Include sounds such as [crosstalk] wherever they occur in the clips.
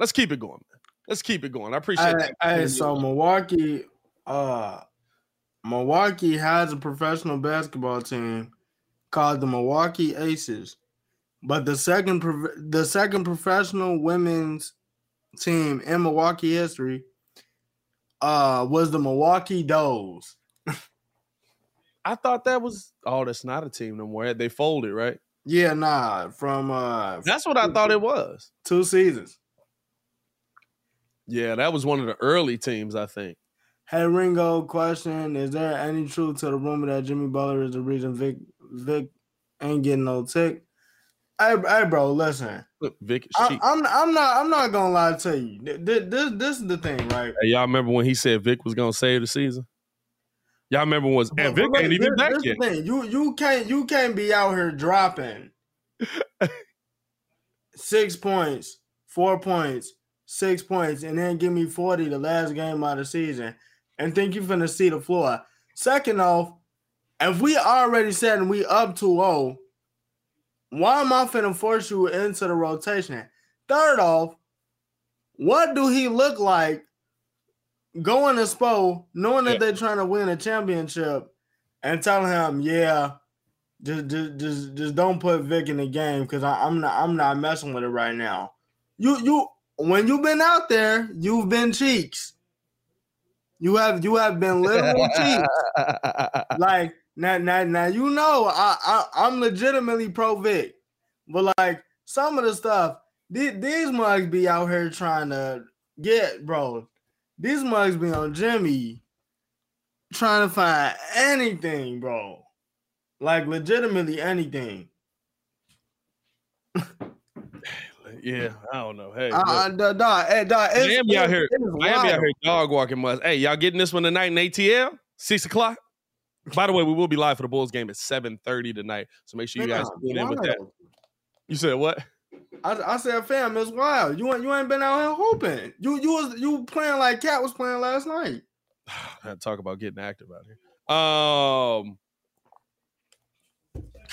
Let's keep it going, man. Let's keep it going. I appreciate Hey, hey, so Milwaukee, uh, Milwaukee has a professional basketball team called the Milwaukee Aces, but the second the second professional women's team in Milwaukee history uh was the Milwaukee Does. [laughs] I thought that was oh, that's not a team no more. They folded, right? Yeah, nah, from uh That's what I thought it was. two seasons. Yeah, that was one of the early teams, I think. Hey Ringo, question: Is there any truth to the rumor that Jimmy Butler is the reason Vic Vic ain't getting no tick? Hey, hey, bro, listen. Look, Vic is I, cheap. I'm I'm not I'm not gonna lie to you. Th- th- This this is the thing, right? Hey, y'all remember when he said Vic was gonna save the season? Y'all remember when was and Vic But ain't even this- back this yet. thing. You you can't you can't be out here dropping [laughs] six points, four points, six points, and then give me forty the last game of the season, and think you finna see the floor. Second off, if we already said we up 2-0, why am I finna force you into the rotation? Third off, what do he look like going to Spo, knowing that Yeah. they're trying to win a championship, and telling him, yeah, just just just, just don't put Vic in the game because I'm not I'm not messing with it right now. You you when you've been out there, you've been cheeks. You have you have been literal cheeks. [laughs] Like now now now you know I, I I'm legitimately pro Vic, but like some of the stuff these, these mugs be out here trying to get bro. These mugs be on Jimmy trying to find anything, bro. Like legitimately anything. [laughs] yeah, I don't know. Hey, Uh, uh, look, dog, dog, hey, dog, it's- Miami out here. Miami out here dog walking must. Hey, y'all getting this one tonight in ATL? Six o'clock. By the way, we will be live for the Bulls game at 7:30 tonight. So make sure you guys tune in with that. You said what? I, I said, fam, it's wild. You ain't you ain't been out here hooping. You you was you playing like Cat was playing last night. [sighs] Talk about getting active out here. Um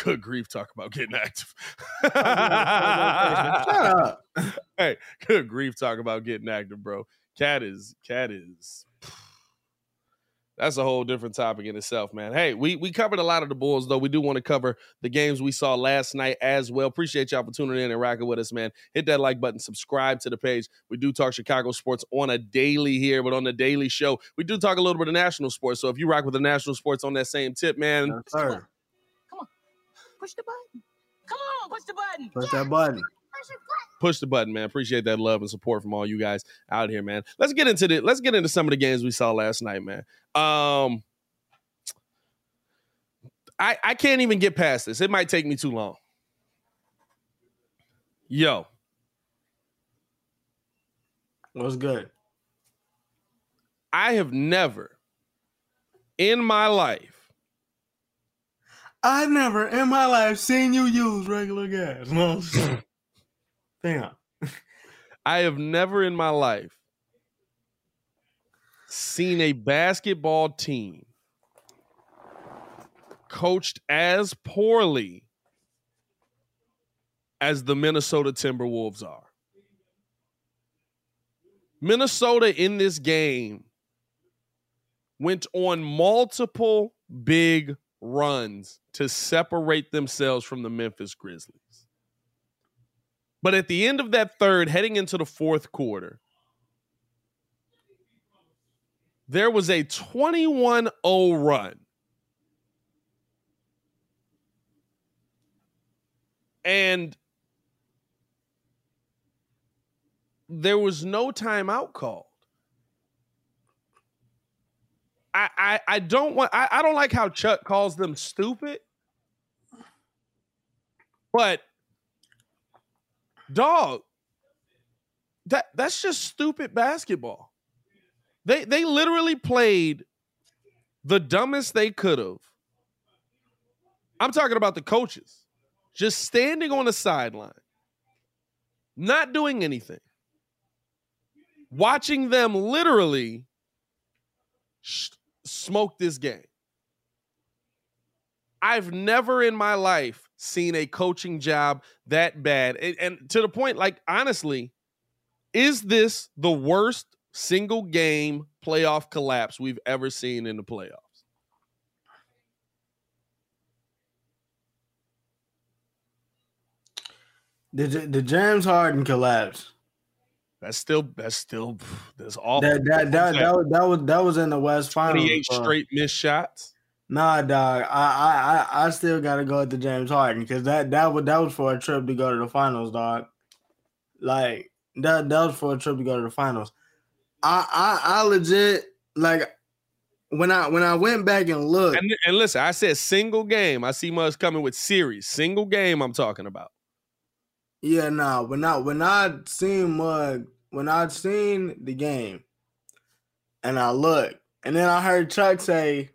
good grief, talk about getting active. [laughs] Shut up. [laughs] hey, good grief, talk about getting active, bro. Cat is cat is that's a whole different topic in itself, man. Hey, we we covered a lot of the Bulls, though. We do want to cover the games we saw last night as well. Appreciate y'all for tuning in and rocking with us, man. Hit that like button, subscribe to the page. We do talk Chicago sports on a daily here, but on the daily show, we do talk a little bit of national sports. So if you rock with the national sports on that same tip, man, Yes. Push the button. Come on, push the button. Push that button. Push button. push the button, man. Appreciate that love and support from all you guys out here, man. Let's get into the let's get into some of the games we saw last night, man. Um I I can't even get past this. It might take me too long. Yo, What's good? I have never in my life I've never in my life seen you use regular gas. No. [laughs] Damn. I have never in my life seen a basketball team coached as poorly as the Minnesota Timberwolves are. Minnesota in this game went on multiple big runs to separate themselves from the Memphis Grizzlies. But at the end of that third, heading into the fourth quarter, there was a 21 0 run. And there was no timeout called. I, I, don't want I, I don't like how Chuck calls them stupid. But dog, that that's just stupid basketball. They they literally played the dumbest they could have. I'm talking about the coaches just standing on the sideline, not doing anything, watching them literally smoke this game. I've never in my life seen a coaching job that bad. And, and to the point, like, honestly, Is this the worst single game playoff collapse we've ever seen in the playoffs? Did the James Harden collapse? That's still that's still [sighs] that's awful. That that that, that, was, that was that was in the West Finals. Twenty eight straight missed shots. Nah, dog. I I I still gotta go with the James Harden because that that was that was for a trip to go to the finals, dog. Like that that was for a trip to go to the finals. I I, I legit like when I when I went back and looked. And, and listen, I said single game. I see much coming with series. Single game. I'm talking about. Yeah, nah. When I when I seen Mug, when I seen the game, and I looked, and then I heard Chuck say,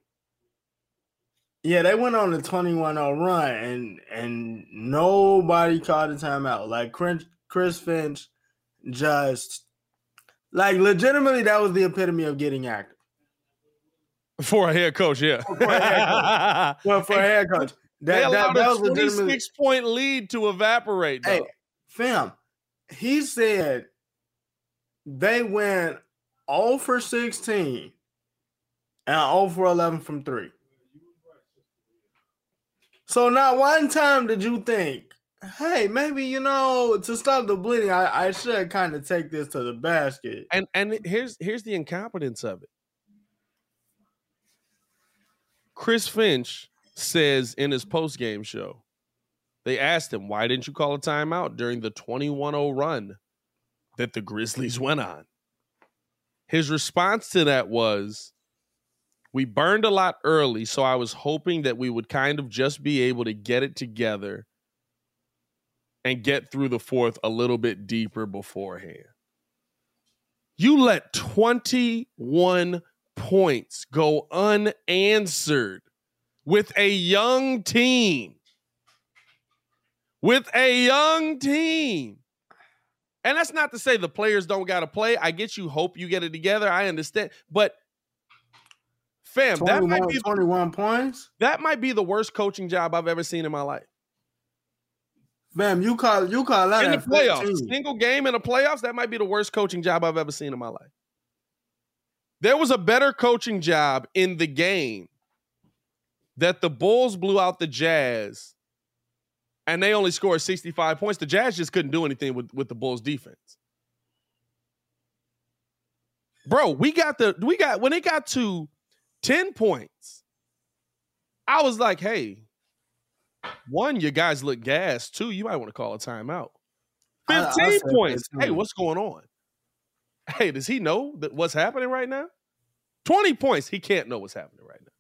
"Yeah, they went on a 21-0 run, and and nobody called a timeout. Like Chris, Chris Finch, just like legitimately, that was the epitome of getting active for a head coach. Yeah, for a head coach. well, for a [laughs] head coach." That, they allowed that, that a 26 point lead to evaporate. Though. Hey, fam, he said they went all for 16 and all for 11 from three. So not one time did you think, hey, maybe you know to stop the bleeding, I, I should kind of take this to the basket. And and here's here's the incompetence of it. Chris Finch says in his post game show, they asked him, why didn't you call a timeout during the 21 0 run that the Grizzlies went on? His response to that was, we burned a lot early, so I was hoping that we would kind of just be able to get it together and get through the fourth a little bit deeper beforehand. You let 21 points go unanswered with a young team. With a young team. And that's not to say the players don't got to play. I get you hope you get it together. I understand. But fam, that might be 21 points. That might be the worst coaching job I've ever seen in my life. Fam, you call you call that in the playoffs. 15. Single game in the playoffs, that might be the worst coaching job I've ever seen in my life. There was a better coaching job in the game that the Bulls blew out the Jazz and they only scored 65 points. The Jazz just couldn't do anything with, with the Bulls defense. Bro, we got the we got when it got to 10 points, I was like, hey, one, you guys look gas. Two, you might want to call a timeout. 15 I, points. Hey, what's going on? Hey, does he know that what's happening right now? 20 points. He can't know what's happening right now.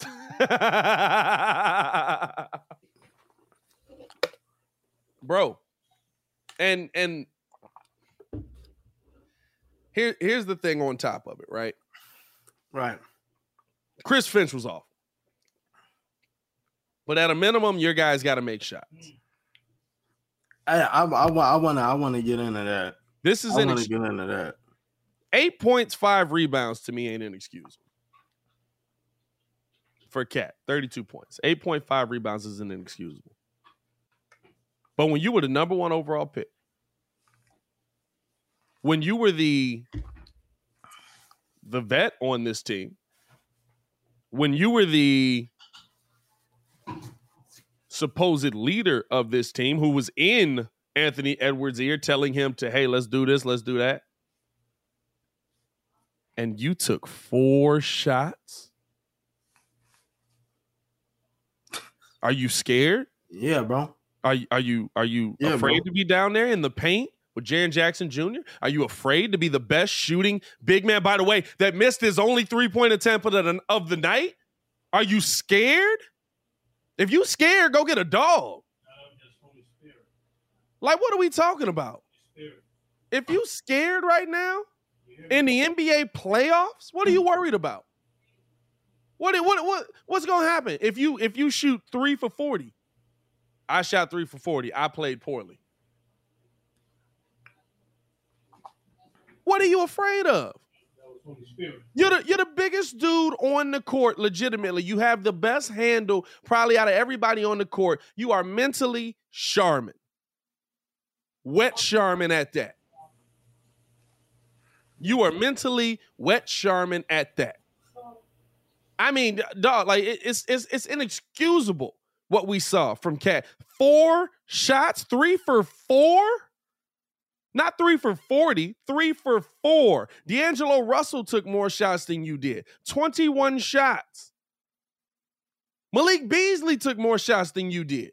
[laughs] Bro. And and here here's the thing on top of it, right? Right. Chris Finch was off. But at a minimum, your guys got to make shots. I I I want to I want to get into that. This is I want to get into that. Eight points, five rebounds to me ain't inexcusable. For Cat, 32 points. 8.5 rebounds is inexcusable. But when you were the number one overall pick, when you were the the vet on this team, when you were the supposed leader of this team who was in Anthony Edwards' ear telling him to, hey, let's do this, let's do that. And you took four shots. Are you scared? Yeah, bro. Are are you are you yeah, afraid bro. to be down there in the paint with Jaren Jackson Jr.? Are you afraid to be the best shooting big man? By the way, that missed his only three point attempt of the, of the night. Are you scared? If you scared, go get a dog. Like, what are we talking about? If you scared right now in the NBA playoffs, what are you worried about? What what what what's gonna happen if you if you shoot three for forty? I shot three for 40. I played poorly. What are you afraid of? You're the you're the biggest dude on the court, legitimately. You have the best handle, probably out of everybody on the court. You are mentally Charmin. Wet Charmin at that. You are mentally wet Charmin at that. I mean, dog, like it's it's it's inexcusable what we saw from Cat. Four shots, three for four. Not three for 40, three for four. D'Angelo Russell took more shots than you did 21 shots. Malik Beasley took more shots than you did.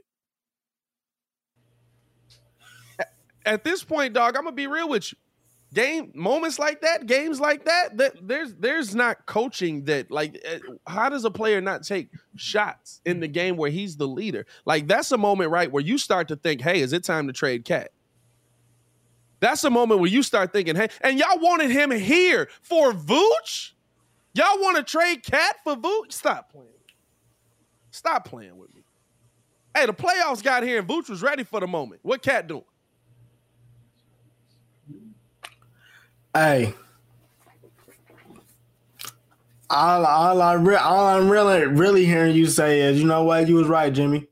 At this point, dog, I'm gonna be real with you. Game moments like that, games like that, that there's there's not coaching that like eh, how does a player not take shots in the game where he's the leader? Like that's a moment right where you start to think, hey, is it time to trade Cat? That's a moment where you start thinking, hey, and y'all wanted him here for Vooch? Y'all want to trade Cat for Vooch? Stop playing. Stop playing with me. Hey, the playoffs got here and Vooch was ready for the moment. What Cat doing? Hey, all, all I re- all I'm really really hearing you say is, you know what, you was right, Jimmy.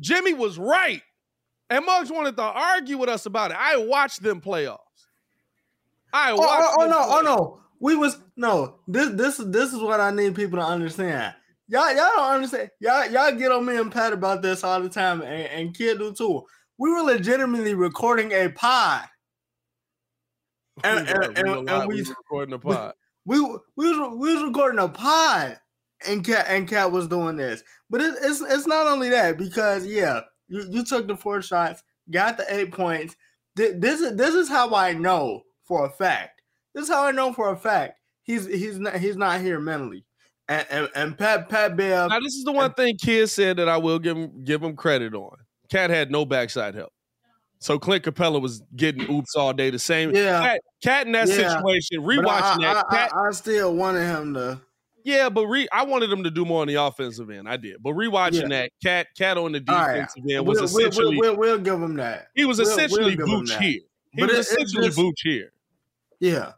Jimmy was right. And Muggs wanted to argue with us about it. I watched them playoffs. I oh, oh, watched. Oh, oh, oh no, playoffs. oh no. We was no. This this this is what I need people to understand. Y'all y'all don't understand. Y'all y'all get on me and Pat about this all the time, and, and Kid do too. We were legitimately recording a pod. And, We and, we and, and We we was recording the pod. we we was we was recording a pod, and Cat and Cat was doing this. But it, it's it's not only that because yeah, you, you took the four shots, got the eight points. Th- This is this is how I know for a fact. This is how I know for a fact he's he's not he's not here mentally. And and, and Pat Pat Bev, Now, this is the one thing Kid said that I will give him give him credit on. Cat had no backside help. So Clint Capela was getting oops all day. The same. yeah. Cat, Cat in that Yeah. situation, but I, rewatching that. I, Cat, I, I still wanted him to. yeah, but re, I wanted him to do more on the offensive end. I did, but rewatching that, Cat, Cat on the All right. defensive end was We'll, we'll, essentially we'll, we'll, we'll give him that. he was we'll- we'll essentially Vooch that. here. He But was it- essentially just- Vooch here. Yeah,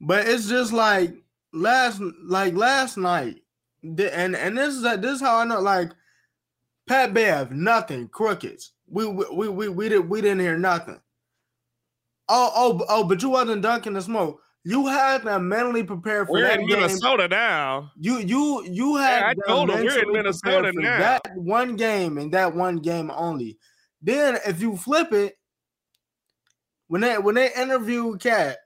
but it's just like last like last night, and and this is this is how I know. Like Pat Bev, nothing crickets. We we we we, did we didn't hear nothing. Oh oh oh, but you wasn't dunking the smoke. You had to mentally prepare for We're that in game. Minnesota now. You you you had Yeah, I to told him we're in Minnesota now. That one game and that one game only. Then if you flip it, when they when they interview Cat,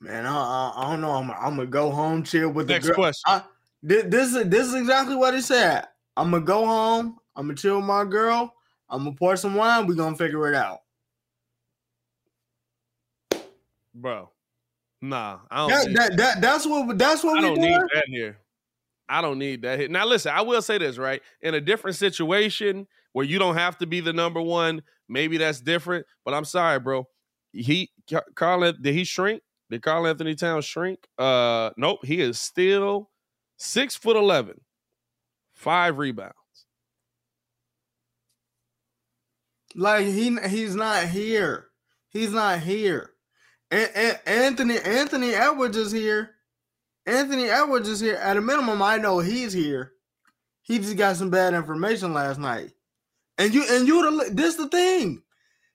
man, I, I, I don't know. I'm, I'm gonna go home, chill with the Next girl. question. I, this, this is this is exactly what he said. I'm gonna go home. I'm gonna chill with my girl. I'm gonna pour some wine. We gonna figure it out. Bro. Nah, I don't That, that, that, that's what that's what I we don't doing. need that here. I don't need that here. Now, listen, I will say this, right? In a different situation where you don't have to be the number one, maybe that's different. But I'm sorry, bro. He Karl did he shrink? Did Karl-Anthony Towns shrink? Uh nope. He is still six foot eleven, five rebounds. Like he he's not here. He's not here. And, and Anthony Anthony Edwards is here. Anthony Edwards is here. At a minimum, I know he's here. He just got some bad information last night. And you and you the this the thing.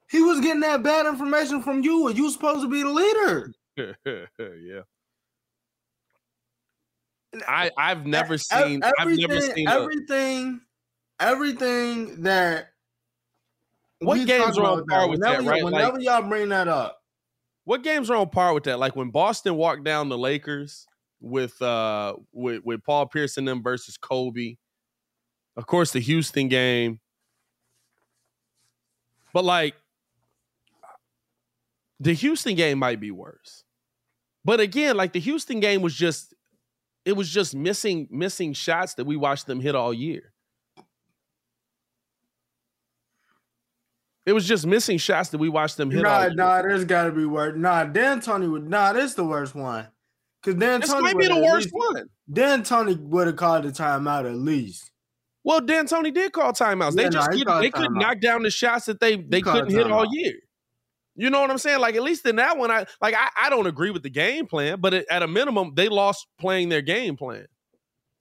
He was getting that bad information from you, and you supposed to be the leader. [laughs] yeah. I I've never seen I've never everything- seen a, everything, everything that What games are on par with that, whenever y- right? Like- Whenever y'all bring that up, What games are on par with that? Like when Boston walked down the Lakers with uh with, with Paul Pierce and them versus Kobe. Of course, the Houston game. But like the Houston game might be worse. But again, like the Houston game was just it was just missing missing shots that we watched them hit all year. It was just missing shots that we watched them hit Nah, nah, there's got to be worse. Nah, D'Antoni would. Nah, this the worst one. Cause Dan This Tony might be the worst least- one. D'Antoni would have called the timeout at least. Well, D'Antoni did call timeouts. Yeah, they just nah, he couldn't, they couldn't knock down the shots that they they couldn't hit all year. You know what I'm saying? Like at least in that one, I like I, I don't agree with the game plan, but it, at a minimum, they lost playing their game plan.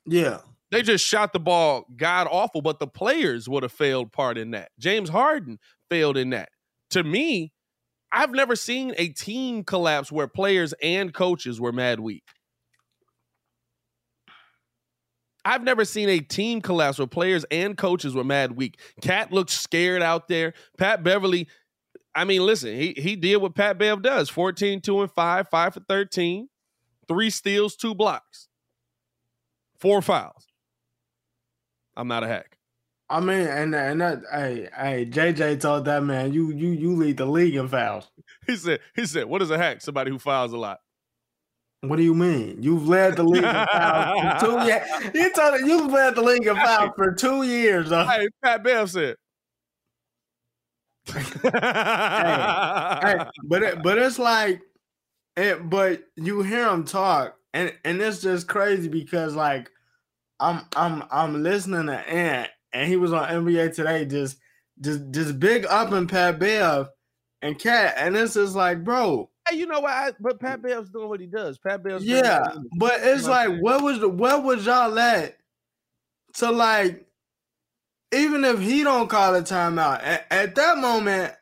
Yeah, They just shot the ball god awful, but the players would have failed part in that. James Harden failed in that. To me, I've never seen a team collapse where players and coaches were mad weak. I've never seen a team collapse where players and coaches were mad weak. Cat looked scared out there. Pat Beverley, I mean, listen, he he did what Pat Bev does 14, 2 and 5, 5 for 13, three steals, two blocks, four fouls. I'm not a hack. I mean, and and that hey hey JJ told that man you you you lead the league in fouls. He said, he said, what is a hack? Somebody who fouls a lot. What do you mean? You've led the league in fouls for [laughs] two years. He told you've led the league in fouls for two years. Though. Hey, Pat Bev said. hey, but it, but it's like, it, but you hear him talk, and and it's just crazy because like, I'm I'm I'm listening to Ant, and he was on NBA today, just just just big up in Pat Bev and Cat, and this is like, bro, Hey, you know what? I, but Pat Bev's doing what he does. Pat Bev's yeah, what he does. but it's know like, what was the what was y'all at to like, even if he don't call a timeout at, at that moment,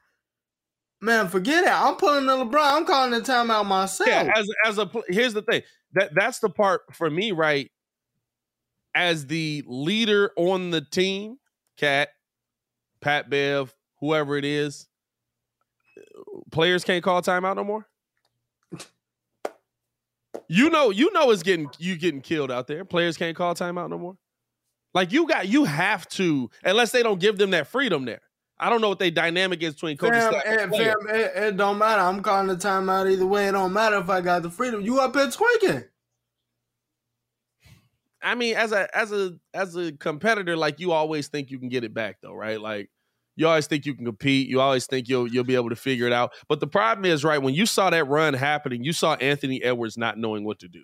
man, forget it. I'm pulling the LeBron. I'm calling the timeout myself. yeah. As as a here's the thing that that's the part for me, right? As the leader on the team, Cat, Pat Bev, whoever it is, uh, players can't call timeout no more. You know, you know, it's getting you getting killed out there. Players can't call timeout no more. Like you got, you have to, unless they don't give them that freedom there. I don't know what they dynamic is between coach and Fam, and it, fam, it, it don't matter. I'm calling the timeout either way. It don't matter if I got the freedom. You up here tweaking. I mean, as a as a as a competitor, like you always think you can get it back, though, right? Like you always think you can compete. You always think you'll you'll be able to figure it out. But the problem is, right when you saw that run happening, you saw Anthony Edwards not knowing what to do.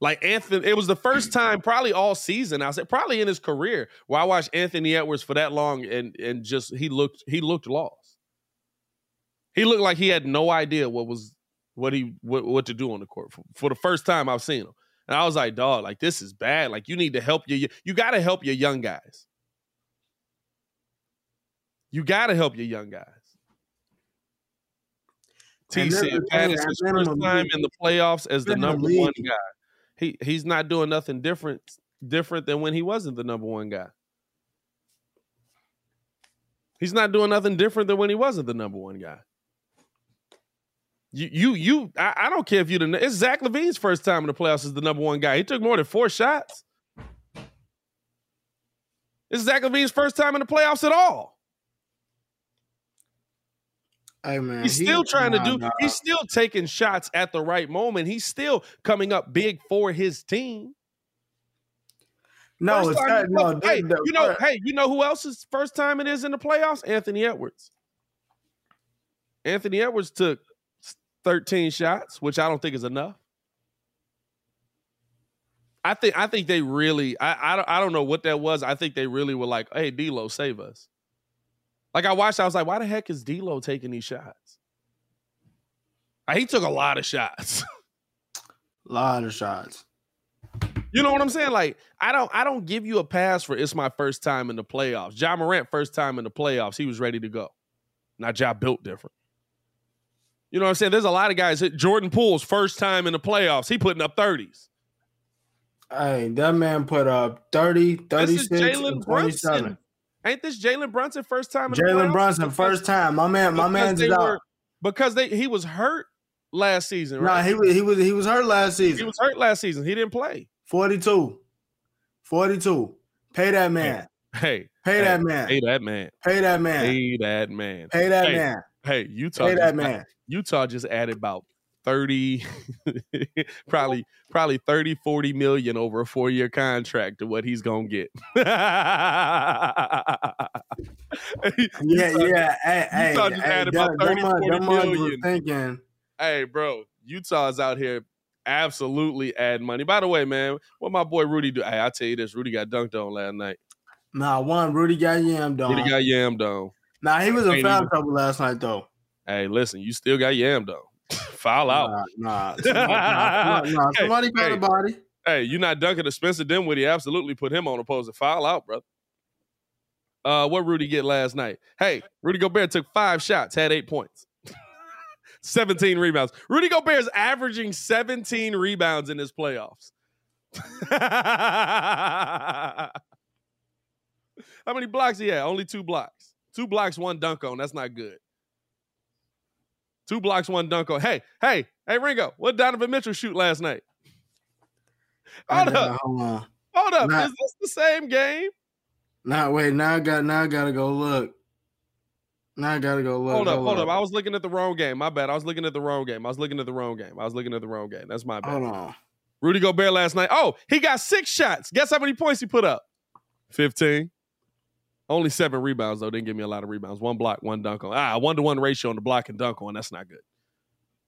Like Anthony, it was the first [clears throat] time probably all season. I said probably in his career where I watched Anthony Edwards for that long and and just he looked he looked lost. He looked like he had no idea what was what he what, what to do on the court for, for the first time I've seen him. And I was like, dog, like this is bad. Like you need to help your you got to help your young guys. You got to help your young guys. T said Pat is his first time in the playoffs as the number one guy. He he's not doing nothing different different than when he wasn't the number one guy. He's not doing nothing different than when he wasn't the number one guy. You you you I, I don't care if you the it's Zach LaVine's first time in the playoffs as the number one guy. He took more than four shots. It's Zach LaVine's first time in the playoffs at all. Hey man, He's he- still trying to do. nah. He's still taking shots at the right moment. He's still coming up big for his team. no, it's that, no. hey, the- you know, hey, you know who else's first time it is in the playoffs? Anthony Edwards. Anthony Edwards took 13 shots, which I don't think is enough. I think I think they really I I don't, I don't know what that was. I think they really were like, "Hey, D'Lo, save us." Like I watched, I was like, "Why the heck is D'Lo taking these shots?" He took a lot of shots. A [laughs] lot of shots. You know what I'm saying? Like, I don't I don't give you a pass for it's my first time in the playoffs. Ja Morant, first time in the playoffs, he was ready to go. Now Ja built different. You know what I'm saying? There's a lot of guys. Jordan Poole's first time in the playoffs, he putting up 30s. Hey, that man put up 30, This is 36, Jalen and 27. Brunson. Ain't this Jalen Brunson first time in the Jalen? Brunson, first time. My man, my man's out. were- because they he was hurt last season, No, right? he was he was he was hurt last season. he was hurt last season. He didn't play. 42. 42. Pay that man. Hey, Pay hey, that man. Pay that man. Pay that man. Pay that man. Pay that Hey, man. Hey, Utah. Pay that man. Utah just added about 30 [laughs] probably probably 30 40 million over a four-year contract to what he's gonna get [laughs] Yeah, yeah. Hey, hey, Utah just hey, added them- about 30, them 40 them million. thinking, hey bro utah's out here absolutely adding money by the way man what my boy rudy do hey i tell you this rudy got dunked on last night nah, one Rudy got yammed on. rudy got yammed on nah, he was in foul trouble last night though. Hey listen you still got yam though. [laughs] foul out Nah, nah, [laughs] somebody, nah, nah, somebody hey. a body. hey you not dunking to spencer dinwiddie absolutely put him on opposing foul out brother Uh, what Rudy get last night? Hey, Rudy Gobert took five shots, had eight points, [laughs] 17 rebounds. Rudy Gobert is averaging 17 rebounds in his playoffs. How many blocks he had? Only two blocks. Two blocks, one dunk on. That's not good. Two blocks, one dunk on. Hey, hey, hey, Ringo, what Donovan Mitchell shoot last night? Hold And, up, hold hold up. Nah. Is this the same game? Now wait, now I got now I gotta go look. Now I gotta go look. Hold up, hold up. I was looking at the wrong game. My bad. I was looking at the wrong game. I was looking at the wrong game. I was looking at the wrong game. That's my bad. Hold on. Rudy Gobert last night. Oh, he got six shots. Guess how many points he put up? 15. Only seven rebounds, though. Didn't give me a lot of rebounds. One block, one dunk on. Ah, one to one ratio on the block and dunk on. That's not good.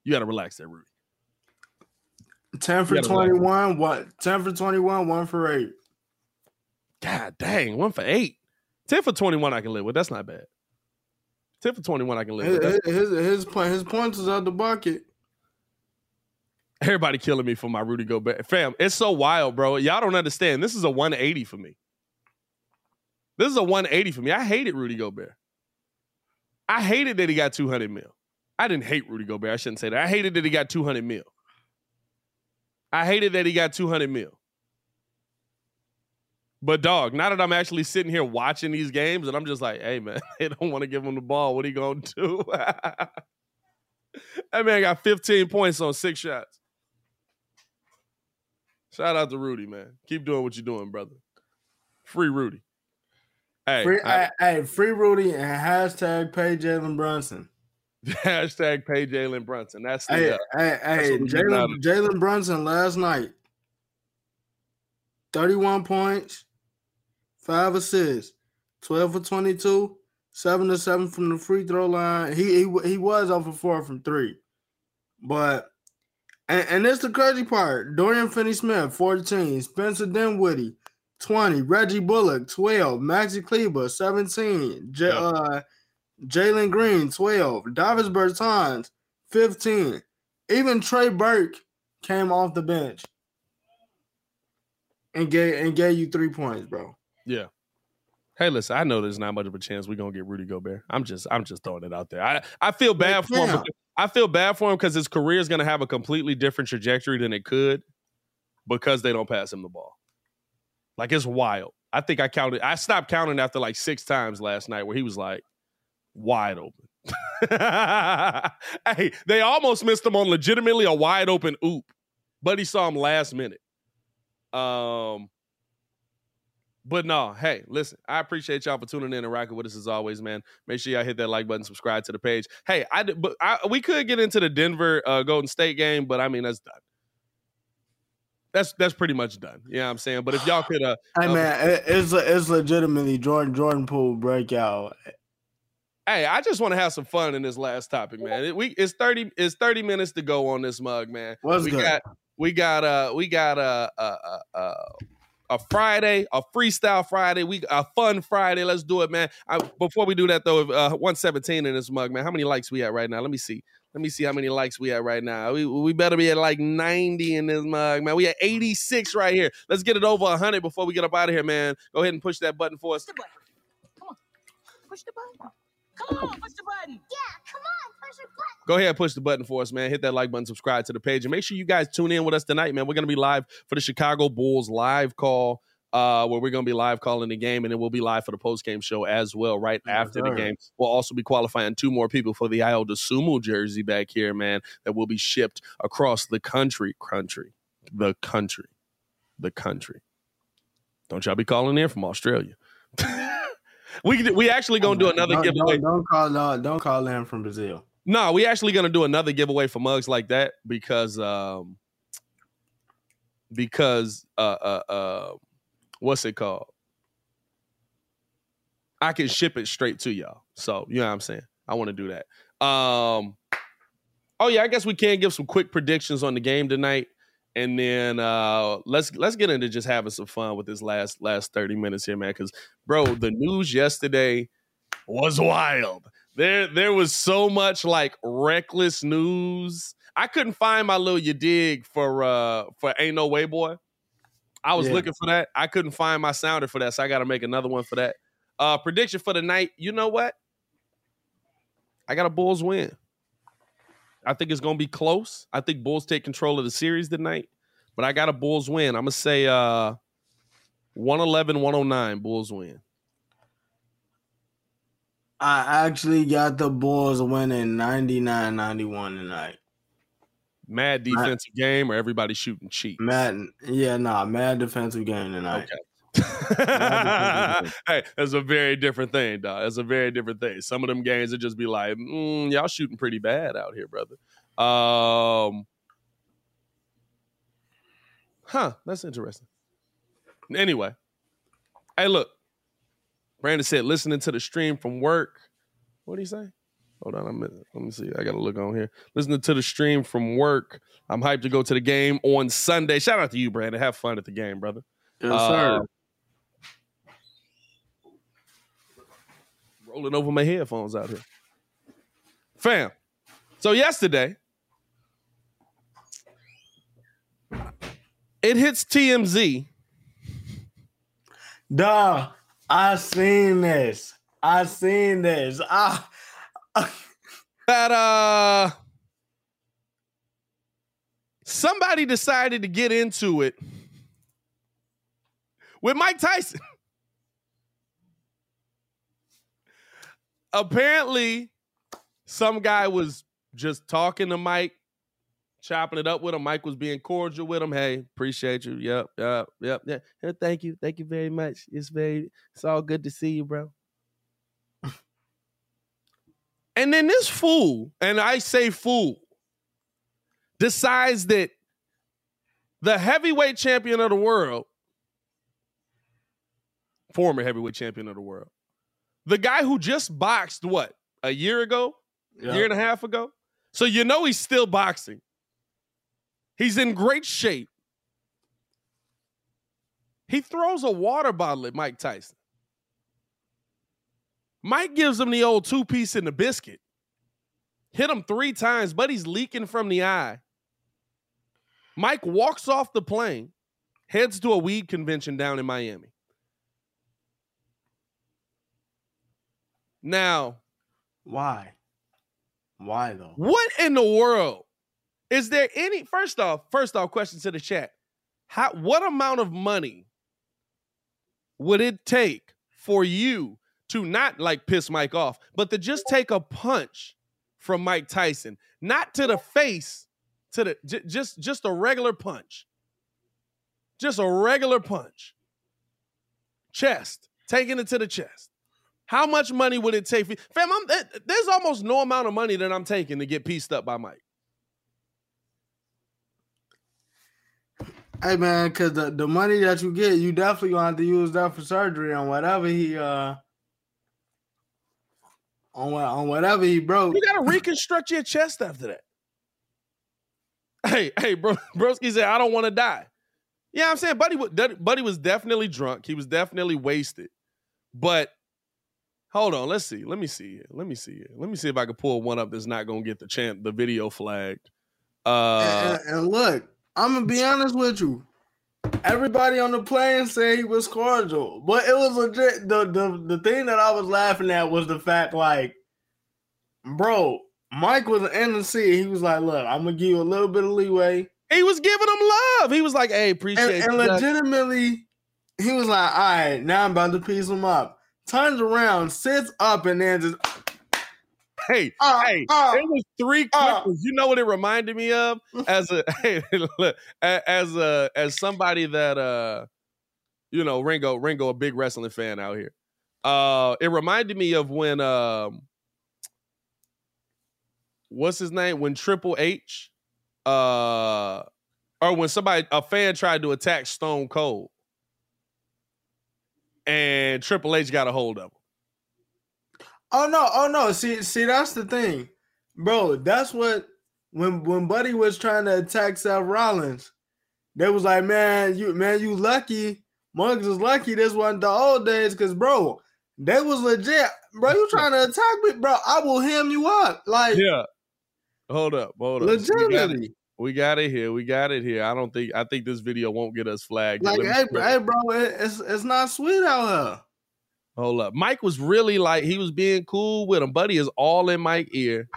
You got to relax there, Rudy. 10 for You gotta relax. 21, what? 10 for 21, one for eight. God dang, one for eight. 10 for 21 I can live with. That's not bad. 10 for 21 I can live His, with. That's- his, his, point- his points is out the bucket. everybody killing me for my Rudy Gobert. Fam, it's so wild, bro. Y'all don't understand. This is a 180 for me. This is a 180 for me. I hated Rudy Gobert. I hated that he got 200 mil. I didn't hate Rudy Gobert. I shouldn't say that. I hated that he got 200 mil. I hated that he got 200 mil. But dog, now that I'm actually sitting here watching these games, and I'm just like, hey man, [laughs] they don't want to give him the ball. What he gonna do? [laughs] that man got 15 points on six shots. Shout out to Rudy, man. Keep doing what you're doing, brother. Free Rudy. Hey, Free, I- hey, free Rudy and hashtag pay Jalen Brunson. [laughs] hashtag pay Jalen Brunson. That's the Hey, uh, hey, hey, what we getting out Jalen Jalen Brunson last night. 31 points, five assists, 12 for 22, seven to seven from the free throw line. He he, he was over four from three. But and, and this the crazy part. Dorian Finney Smith, 14, Spencer Dinwiddie, 20, Reggie Bullock, 12, Maxi Kleber, 17, J- Yep. uh, Jalen Green, 12, Davis Bertans, 15. Even Trey Burke came off the bench and gave and gave you three points, bro. yeah. Hey, listen, I know there's not much of a chance we're gonna get Rudy Gobert. I'm just I'm just throwing it out there. I, I feel bad for him. I feel bad for him because his career is gonna have a completely different trajectory than it could because they don't pass him the ball. Like it's wild. I think I counted. I stopped counting after like six times last night where he was like wide open. [laughs] hey, they almost missed him on legitimately a wide open oop, but he saw him last minute. Um, but no, hey, listen, I appreciate y'all for tuning in and rocking with us as always, man. Make sure y'all hit that like button, subscribe to the page. Hey, I but I, we could get into the Denver uh, Golden State game, but I mean that's done. That's that's pretty much done. You know what I'm saying? But if y'all could uh [sighs] Hey Um, man, it's it's legitimately Jordan Jordan Poole breakout. Hey, I just want to have some fun in this last topic, man. It, we it's thirty it's thirty minutes to go on this mug, man. What's we good? got we got uh we got uh, uh, uh, uh, a Friday, a freestyle Friday, we a fun Friday. Let's do it, man. I, before we do that though, uh, one seventeen in this mug, man. How many likes we at right now? Let me see. Let me see how many likes we at right now. We we better be at like ninety in this mug, man. We at eighty six right here. Let's get it over hundred before we get up out of here, man. Go ahead and push that button for us. Push the button. Come on. Push the button. Come on, push the button. Yeah, come on, push the button. go ahead and push the button for us, man. Hit that like button, subscribe to the page, and make sure you guys tune in with us tonight, man. We're gonna be live for the Chicago Bulls live call, uh, where we're gonna be live calling the game, and then we'll be live for the post game show as well, right Yes, after the game. We'll also be qualifying two more people for the Ayo Dosunmu jersey back here, man, that will be shipped across the country, country, the country, the country. Don't y'all be calling in from Australia. [laughs] we we actually gonna do another don't, giveaway. Don't, don't call uh, don't call in from Brazil. No, we actually gonna do another giveaway for mugs like that because um because uh uh uh what's it called? I can ship it straight to y'all. So you know what I'm saying? I want to do that. Um oh yeah, I guess we can give some quick predictions on the game tonight. And then uh let's let's get into just having some fun with this last last 30 minutes here, man. Because bro, the news yesterday was wild. There, there was so much like reckless news. I couldn't find my little you dig for uh for Ain't No Way Boy. I was Yeah. looking for that. I couldn't find my sounder for that, so I gotta make another one for that. Uh, prediction for the night. You know what? I got a Bulls win. I think it's gonna be close. I think Bulls take control of the series tonight, but I got a Bulls win. I'm gonna say uh 111 109 Bulls win. I actually got the Bulls winning 99 91 tonight. Mad defensive game or everybody shooting cheap? Mad, yeah, nah, mad defensive game tonight. Okay. [laughs] hey, that's a very different thing, dog. That's a very different thing. Some of them games would just be like, mm, y'all shooting pretty bad out here, brother. Um, huh? That's interesting. Anyway, hey, look, Brandon said listening to the stream from work. What do you say? Hold on, I'm, let me see. I gotta look on here. Listening to the stream from work. I'm hyped to go to the game on Sunday. Shout out to you, Brandon. Have fun at the game, brother. Yes, sir. Uh, rolling over my headphones out here. Fam. So yesterday, it hits TMZ. Duh, I seen this. I seen this. Ah, that uh somebody decided to get into it with Mike Tyson. Apparently, some guy was just talking to Mike, chopping it up with him. Mike was being cordial with him. Hey, appreciate you. Yep, yep, yep. Yeah, Thank you, thank you very much. It's very, it's all good to see you, bro. And then this fool, and I say fool, decides that the heavyweight champion of the world, former heavyweight champion of the world, the guy who just boxed what a year ago, yeah. year and a half ago. So you know he's still boxing. He's in great shape. He throws a water bottle at Mike Tyson. Mike gives him the old two piece in the biscuit. Hit him three times, but he's leaking from the eye. Mike walks off the plane, heads to a weed convention down in Miami. Now, Why? Why though? what in the world is there any first off, first off, question to the chat. How what amount of money would it take for you to not like piss Mike off, but to just take a punch from Mike Tyson, not to the face, to the j- just just a regular punch, just a regular punch, chest, taking it to the chest. How much money would it take? For, fam, I'm, eh, there's almost no amount of money that I'm taking to get pieced up by Mike. Hey man, cause the, the money that you get, you definitely gonna have to use that for surgery on whatever he uh on on whatever he broke. You gotta reconstruct your chest after that. Hey, hey, bro, [laughs] Broski said, I don't want to die. Yeah, I'm saying Buddy, Buddy was definitely drunk. He was definitely wasted. But hold on, let's see. Let me see here. Let me see here. Let me see if I can pull one up that's not gonna get the chant the video flagged. Uh and, and look, I'm gonna be honest with you. Everybody on the plane said he was cordial, but it was legit. The the the thing that I was laughing at was the fact, like, bro, Mike was in the seat. He was like, "Look, I'm gonna give you a little bit of leeway," he was giving him love. He was like, hey, appreciate and, and legitimately, he was like, "All right, now I'm about to piece him up." Turns around, sits up, and then just [laughs] Hey, uh, hey, uh, it was three uh. You know what it reminded me of? As a [laughs] hey, look, a- as a as somebody that uh you know, Ringo, Ringo, a big wrestling fan out here. Uh it reminded me of when um what's his name? When Triple H uh or when somebody a fan tried to attack Stone Cold and Triple H got a hold of him. Oh no, oh no. See, see, that's the thing, bro. That's what when when Buddy was trying to attack Seth Rollins, they was like, man, you man, you lucky. Mugs is lucky this wasn't the old days, cause bro, they was legit. Bro, you [laughs] trying to attack me, bro? I will hem you up, like Yeah. Hold up, hold up. We got it. legitimately. We got it here. We got it here. I don't think I think this video won't get us flagged. Like, hey, hey, bro, it- it's it's not sweet out Hold up. Mike was really like he was being cool with him. Buddy is all in Mike ear.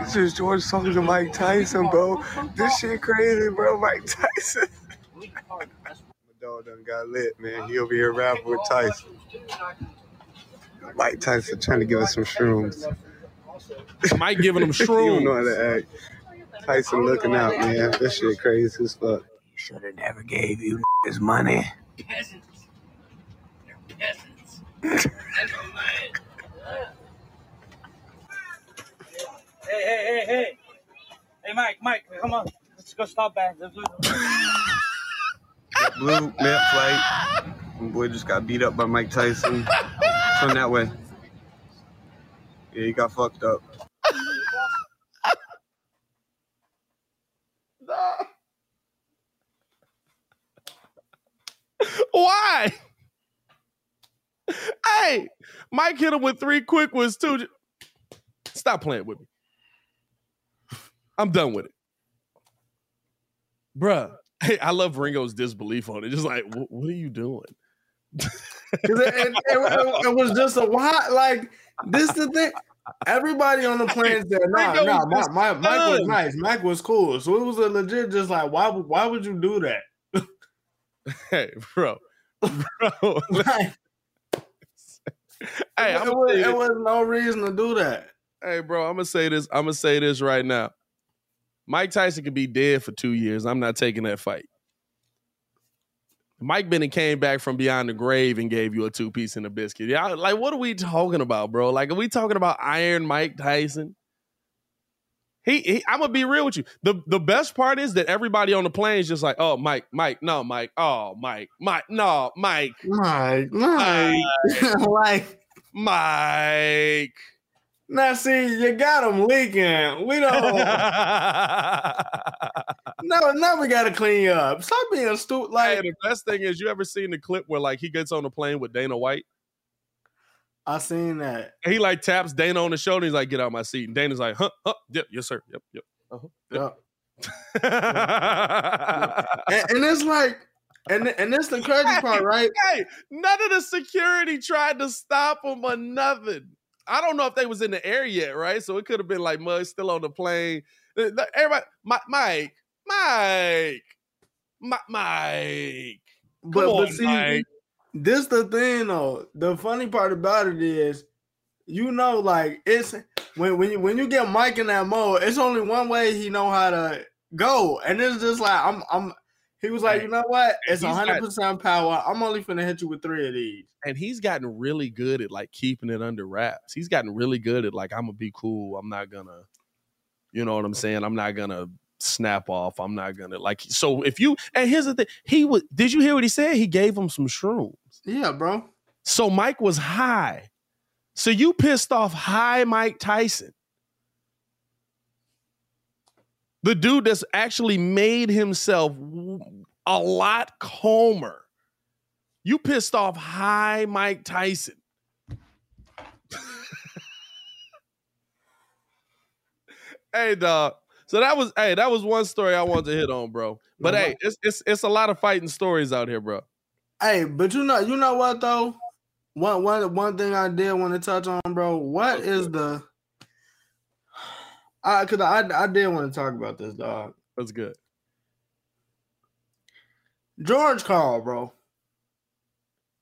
This is George talking to Mike Tyson, bro. This shit crazy, bro. Mike Tyson. My dog done got lit, man. He over here rapping with Tyson. Mike Tyson trying to give us some shrooms. Mike giving him He [laughs] don't know how to act. [laughs] Tyson looking out, man. This shit crazy as fuck. Should have never gave you his money. Peasants. They're peasants. That's all right. Hey, hey, hey, hey. Hey, Mike, Mike, come on. Let's go stop back. Let's go. Blue Met flight. My boy just got beat up by Mike Tyson. Turn that way. Yeah, he got fucked up. [laughs] Why? Hey, Mike hit him with three quick ones too. Stop playing with me. I'm done with it. Bruh. Hey, I love Ringo's disbelief on it. Just like, what are you doing? [laughs] it, it- it- it was just a why like this the thing. Everybody on the plane said, "Nah, Ringo nah, was my, my, Mike was nice. Mike was cool." So it was a legit, just like, why? would- Why would you do that? [laughs] Hey, bro. [laughs] Bro. Like, [laughs] hey, it, was, it was no reason to do that. Hey, bro, I'm gonna say this. I'm gonna say this right now. Mike Tyson could be dead for two years. I'm not taking that fight. Mike Bennett came back from beyond the grave and gave you a two piece and a biscuit. Yeah, like what are we talking about, bro? Like, are we talking about Iron Mike Tyson? He, he I'm gonna be real with you. The the best part is that everybody on the plane is just like, oh, Mike, Mike, no, Mike, oh, Mike, Mike, no, Mike, Mike, Mike, [laughs] like Mike. now, see, you got him leaking. We don't. [laughs] no, now we got to clean you up. Stop being stupid. Hey, Like the best thing is, you ever seen the clip where like he gets on the plane with Dana White? I seen that. And he like taps Dana on the shoulder. He's like, "Get out my seat." And Dana's like, "Huh? Huh? Yep, yes, sir. Yep, yep." Uh-huh. [laughs] and, and it's like, and and that's the [laughs] crazy part, right? hey, none of the security tried to stop him or nothing. I don't know if they was in the air yet, right? So it could have been like Mud still on the plane. The- the- Everybody, Mi- Mike, Mike, Mike. Come But, on, but see, Mike. This the thing though. The funny part about it is, you know, like it's when when you when you get Mike in that mode, it's only one way he know how to go, and it's just like I'm I'm. He was like, you know what? It's he's hundred percent power. I'm only finna hit you with three of these. and he's gotten really good at like keeping it under wraps. He's gotten really good at like I'm gonna be cool. I'm not gonna, you know what I'm saying. I'm not gonna snap off. I'm not gonna like. So if you and here's the thing, he was. Did you hear what he said? He gave him some shrooms. Yeah, bro. So Mike was high. So you pissed off high Mike Tyson. The dude that's actually made himself a lot calmer. You pissed off high Mike Tyson. [laughs] hey dog. So that was hey, that was one story I wanted to hit on, bro. But hey, it's it's it's a lot of fighting stories out here, bro. Hey, but you know, you know what though? One one one thing I did want to touch on, bro. What is the? I cause I I did want to talk about this, dog. That's good. George Karl, bro.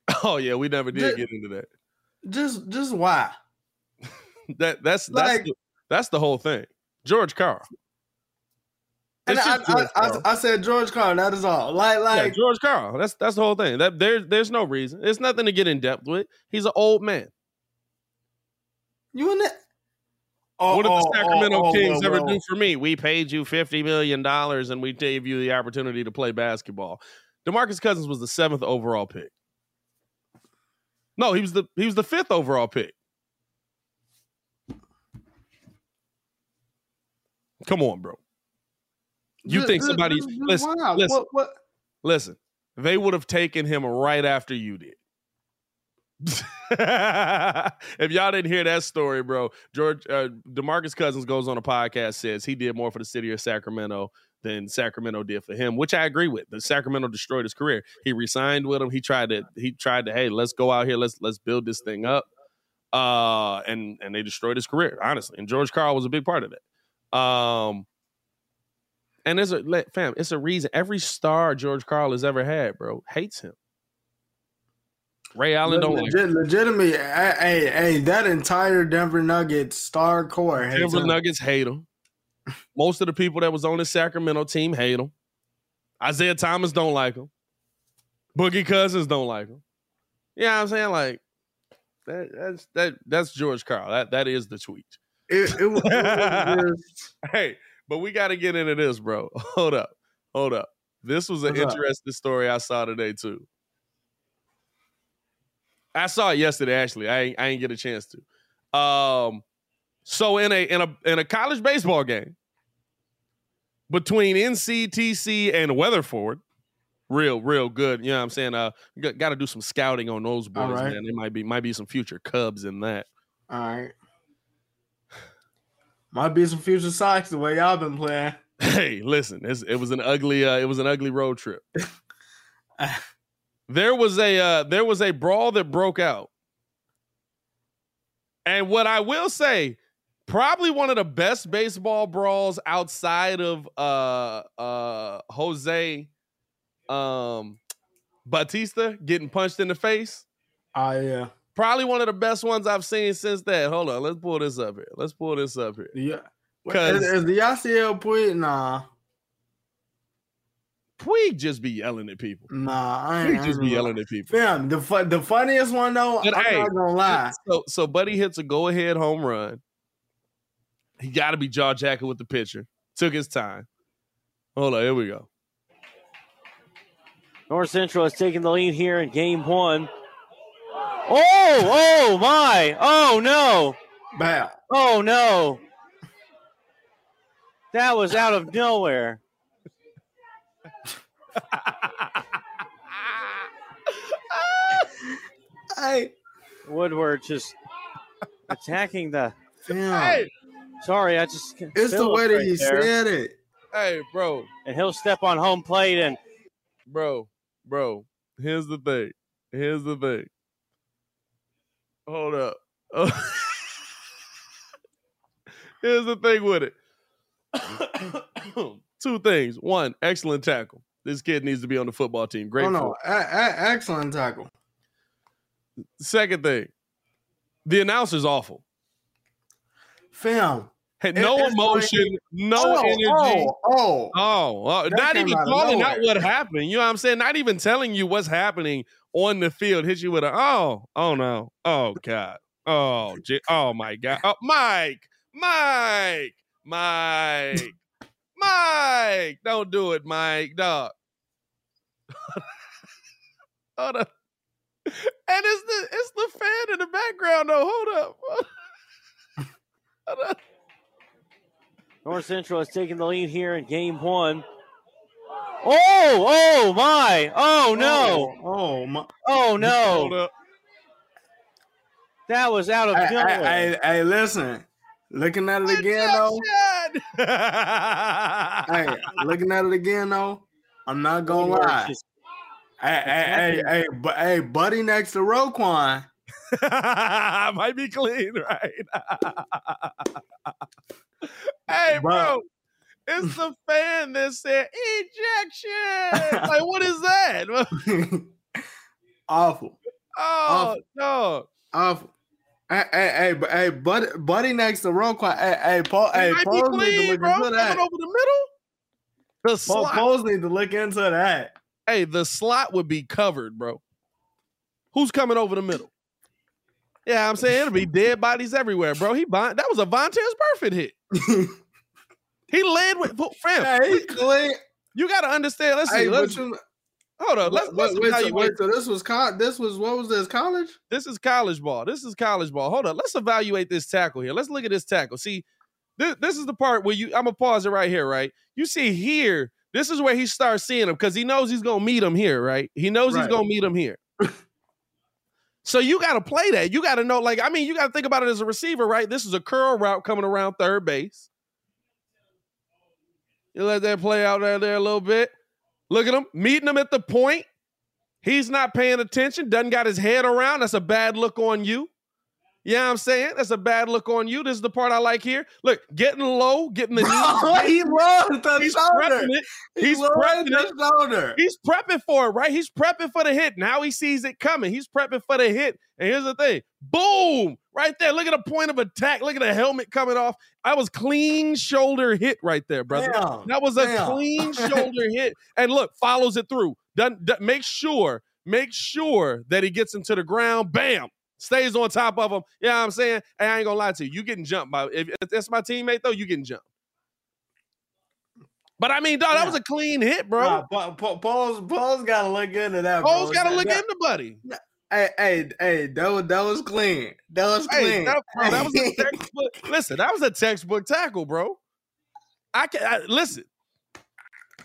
[laughs] Oh yeah, we never did Ju- get into that. Just just why? [laughs] That that's that's the, that's the whole thing. George Karl. And I, I, I, I said George Karl. That is all. Like yeah, like George Karl. That's that's the whole thing. That there's there's no reason. It's nothing to get in depth with. He's an old man. you and that. Oh, what did oh, the Sacramento oh, oh, Kings ever do for me? We paid you fifty million dollars and we gave you the opportunity to play basketball. DeMarcus Cousins was the seventh overall pick. No, he was the he was the fifth overall pick. Come on, bro. You think somebody- listen, listen. What, what? Listen, they would have taken him right after you did. [laughs] if y'all didn't hear that story, bro, George uh, DeMarcus Cousins goes on a podcast says he did more for the city of Sacramento than Sacramento did for him, which I agree with. The Sacramento destroyed his career. He resigned with him. He tried to he tried to hey, let's go out here, let's let's build this thing up. Uh and and they destroyed his career, honestly. And George Karl was a big part of that. Um and there's a let- fam, it's a reason every star George Karl has ever had, bro, hates him. Ray Allen don't like legitimately, hey, hey, that entire Denver Nuggets star core hates Denver him. Nuggets hate him. Most of the people that was on the Sacramento team hate him. Isaiah Thomas don't like him. Boogie Cousins don't like him. You know what I'm saying? Like that, that's that that's George Karl. That that is the tweet. It, it it was [laughs] Hey, but we got to get into this, bro. [laughs] Hold up, hold up. This was an What's up? interesting story I saw today too. I saw it yesterday. Actually, I ain't, I ain't get a chance to. Um, so in a in a in a college baseball game between NCTC and Weatherford, real real good. You know what I'm saying? Uh, got to do some scouting on those boys, right. man. There might be might be some future Cubs in that. all right. Might be some future Sox the way y'all been playing. [laughs] Hey, listen, it was an ugly uh, it was an ugly road trip. [laughs] there was a uh, there was a brawl that broke out. And what I will say, probably one of the best baseball brawls outside of uh uh Jose um Bautista getting punched in the face. Oh yeah, Probably one of the best ones I've seen since that. Hold on, let's pull this up here. Let's pull this up here. yeah. Cause- Is, is the Yasiel Puig? Nah, Puig just be yelling at people. nah. I Puig ain't, just be yelling at people. Fam, the fu- the funniest one though, But I'm hey, not gonna lie. So so Buddy hits a go ahead home run. He got to be jaw jacking with the pitcher. Took his time. Hold on, here we go. North Central has taken the lead here in game one. Oh, oh my. Oh no. Bam. Oh no. That was out of nowhere. [laughs] Hey, Woodward just attacking the. fam. Hey, Sorry, I just. it's the way that right you there. said it. hey, bro, And he'll step on home plate and bro, bro. Here's the thing. Here's the thing. Hold up. Oh. [laughs] Here's the thing with it. [coughs] Two things. One, excellent tackle. This kid needs to be on the football team. Great. oh no, a- a- excellent tackle. Second thing, the announcer's awful. Fam. Hey, no it's emotion, no oh, oh, energy. oh, oh. Oh, That not even calling out nowhere. what happened. You know what I'm saying? Not even telling you what's happening on the field. Hit you with a oh, oh no, oh god, oh, oh my god, oh, Mike, Mike, Mike, Mike, don't do it, Mike, dog. [laughs] Hold up. And it's the it's the fan in the background though. Hold up. [laughs] Hold up. North Central is taking the lead here in game one. Oh, oh my. Oh no. Oh, oh my. Oh no. That was out of Hey, nowhere. hey, hey, hey, listen. Looking at it again though. Hey, looking at it again though. I'm not gonna lie. just- Hey, hey, hey, hey, but hey, buddy next to Roquan. [laughs] Might be clean, right? [laughs] hey, Bro. It's the fan that said ejection. like, what is that? [laughs] Awful. Oh, no. Awful. Hey, hey, hey, but hey, buddy, buddy next to Roquan. Hey, hey, Paul, hey, Paul need to look bro. into that. over the middle. The Paul, slot. Poles need to look into that. Hey, the slot would be covered, bro. Who's coming over the middle? Yeah, I'm saying it'll be [laughs] dead bodies everywhere, bro. He Von- that was a Vontaze perfect hit. [laughs] He led with fam. hey, he clean. You got to understand. Let's see. Hey, let's, you, hold up. Let's, wait, let's wait, wait, so, wait, so this was co- this was what was this college? This is college ball. This is college ball. Hold up. Let's evaluate this tackle here. Let's look at this tackle. See, this, this is the part where you. I'm gonna pause it right here. Right. You see here. This is where he starts seeing him because he knows he's gonna meet him here. Right. He knows he's gonna meet him here. [laughs] so you got to play that. You got to know. Like I mean, you got to think about it as a receiver. Right. This is a curl route coming around third base. You let that play out there, there a little bit. Look at him, meeting him at the point. He's not paying attention, doesn't got his head around. That's a bad look on you. You know I'm saying? That's a bad look on you. This is the part I like here. Look, getting low, getting the Bro, [laughs] he loves the He's shoulder. prepping it. He's loves prepping the it. shoulder. He's prepping for it, right? He's prepping for the hit. Now he sees it coming. He's prepping for the hit. And here's the thing boom, right there. Look at the point of attack. Look at the helmet coming off. That was clean shoulder hit right there, brother. Damn, That was a damn. clean [laughs] shoulder hit. And look, follows it through. Done, done- make sure, make sure that he gets him to the ground. Bam. Stays on top of him. You know what I'm saying? Hey, I ain't gonna lie to you. You getting jumped by if, if that's my teammate, though, you getting jumped. But I mean, dog, that was a clean hit, bro. Nah, Pa- Pa- Paul's Paul's gotta look into that. Paul's bro. gotta look into buddy. Hey, hey, hey, that was that was clean. That was Hey, clean. that, bro, that was a [laughs] textbook. listen, that was a textbook tackle, bro. I can I, listen.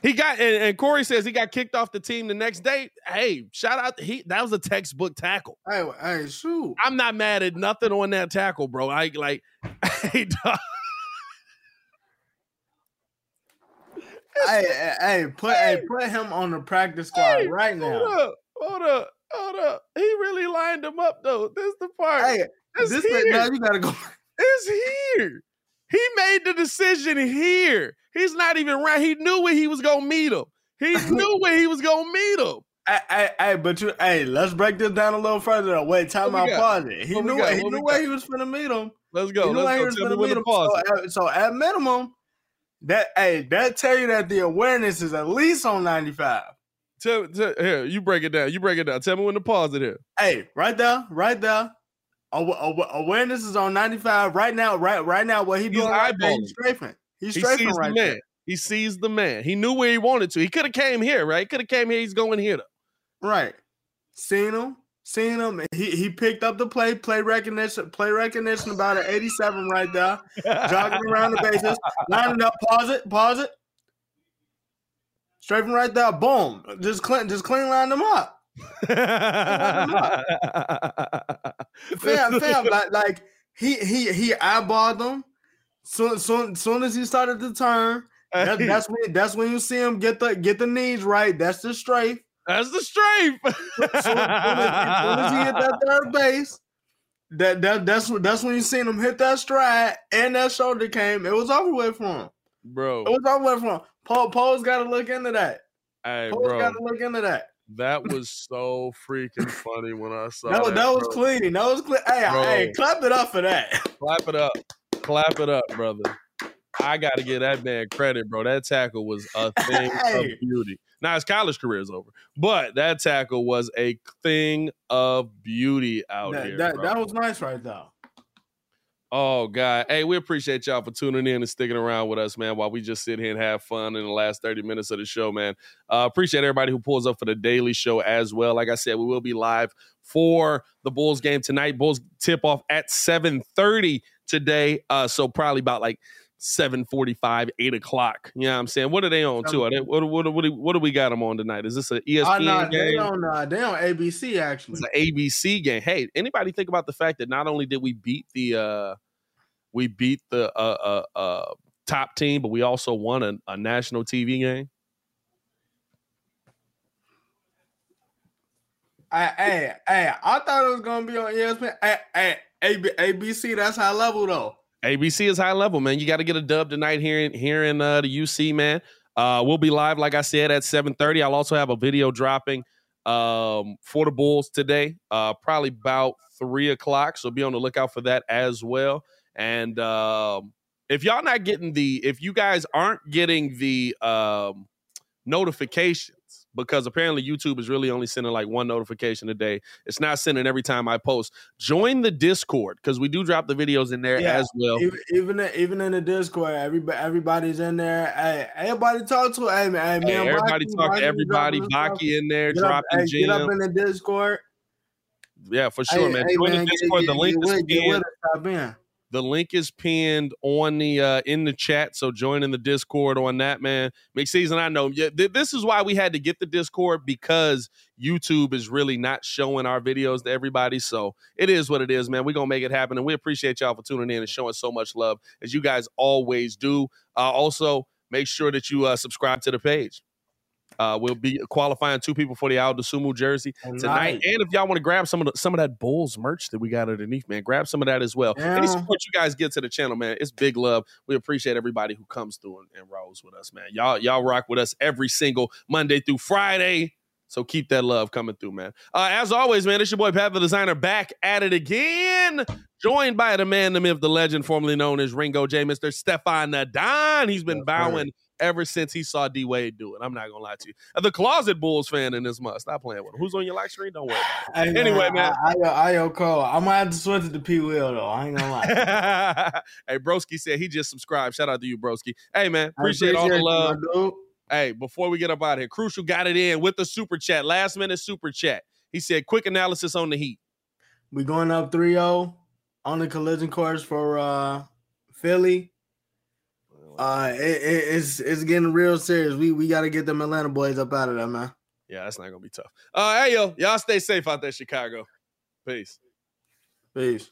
He got and, and Corey says he got kicked off the team the next day. Hey, shout out! He that was a textbook tackle. hey, hey, shoot. I'm not mad at nothing on that tackle, bro. I like, [laughs] hey, dog. Hey, hey, hey, put hey, put him on the practice squad Hey, right now. hold up, hold up, hold up. He really lined him up though. This is the part. Hey, it's this here. now you gotta go. It's here. He made the decision here. He's not even right. He knew where he was gonna meet him. He [laughs] knew where he was gonna meet him. Hey, hey, hey, but you, hey, let's break this down a little further. Though. Wait, time out, pause it. He What knew, he knew where he was gonna meet him. Let's He go. knew where he Let's was go. Me finna when meet him. So, at, so at minimum, that hey, that tell you that the awareness is at least on ninety five. Tell, tell, here, you break it down. You break it down. Tell me when to pause it here. Hey, right there, right there. Awa- awa- awareness is on 95 right now. Right, right now, what he He's doing right eyeballing. he's strafing. He's He strafing sees right the man. there. He sees the man. He knew where he wanted to. He could have came here, right? Could have came here. He's going here. Though. Right. Seen him, seen him. He he picked up the play, play recognition, play recognition about an 87 right there. Jogging around the bases, [laughs] lining up, pause it, pause it. Strafing right there, boom. Just clean, just clean line them up. [laughs] Fam, fam, like, like he he he eyeballed them. Soon, soon, soon as he started to turn, that, that's when that's when you see him get the get the knees right. That's the strafe. that's the strafe. Soon, soon as, soon as he hit that third base, that that that's when that's when you seen him hit that stride and that shoulder came. It was over with for him. bro. It was over with for him. Paul Paul's got to look into that. Hey, Paul's got to look into that. That was so freaking funny when I [laughs] saw That, that. was that was bro. clean. That was clean. Hey, Bro. hey, clap it up for that. Clap it up. Clap it up, brother. I got to give that man credit, bro. That tackle was a [laughs] thing Hey. of beauty. Now his college career is over, but that tackle was a thing of beauty out that, here. that, bro. that was nice right there. Oh God. Hey, we appreciate y'all for tuning in and sticking around with us, man, while we just sit here and have fun in the last 30 minutes of the show, man. Uh, appreciate everybody who pulls up for the daily show as well. Like I said, we will be live for the Bulls game tonight. Bulls tip off at 7:30 today. Uh, so probably about like 7:45, 8 o'clock. You know what I'm saying? What are they on too? Are they, what, what, what, do- what do we got them on tonight? Is this an ESPN Oh, no, they game? on uh, they on ABC actually. It's an ABC game. Hey, anybody think about the fact that not only did we beat the uh we beat the uh uh, uh top team, but we also won a, a national TV game? Hey, hey, I thought it was gonna be on ESPN. Hey, hey, ABC, that's high level though. ABC is high level, man. You got to get a dub tonight here in here in uh, the UC, man. Uh, we'll be live, like I said, at 7:30. I'll also have a video dropping um, for the Bulls today, uh, probably about three o'clock. So be on the lookout for that as well. And um, if y'all not getting the, if you guys aren't getting the um, notifications, because apparently YouTube is really only sending like one notification a day. It's not sending every time I post. Join the Discord because we do drop the videos in there Yeah, as well. Even even in, even in the Discord, everybody everybody's in there. Hey, everybody talk to. Hey, man, hey, man, everybody Baki- talk to everybody. Baki in there, Get up, hey, get up in the Discord. Yeah, for sure, hey, man. Join man, the Discord. get- the link get is with- The link is pinned on the uh in the chat. So join in the Discord on that, man. McSeason, I know. This is why we had to get the Discord because YouTube is really not showing our videos to everybody. So it is what it is, man. We're gonna make it happen. And we appreciate y'all for tuning in and showing so much love as you guys always do. Uh also make sure that you uh, subscribe to the page. Uh, we'll be qualifying two people for the Dosunmu jersey tonight. Tonight. And if y'all want to grab some of the, some of that Bulls merch that we got underneath, man, grab some of that as well. Any support you guys get to the channel, man, it's big love. We appreciate everybody who comes through and, and rolls with us, man. Y'all y'all rock with us every single Monday through Friday. So keep that love coming through, man. Uh, as always, man, it's your boy Pat the Designer back at it again. Joined by the man, the myth, the legend, formerly known as Ringo J, Mr. Stefan Nadon. He's been sir. bowing ever since he saw D Wade do it. I'm not gonna lie to you. The closet Bulls fan in this month. Stop playing with him. Who's on your lock screen? Don't worry. Anyway, man. I, I, I, Cole. I'm gonna have to switch it to P. Will though. I ain't gonna lie. [laughs] hey, Broski said he just subscribed. Shout out to you, Broski. Hey, man, I appreciate, all the love. dude. Hey, before we get up out of here, Crucial got it in with the super chat, last minute super chat. He said, quick analysis on the Heat. We going up 3-0 on the collision course for uh Philly. Uh, it, it, it's it's getting real serious. We we got to get them Atlanta boys up out of there, man. Yeah, that's not gonna be tough. Uh, hey yo, y'all stay safe out there, Chicago. Peace. Peace.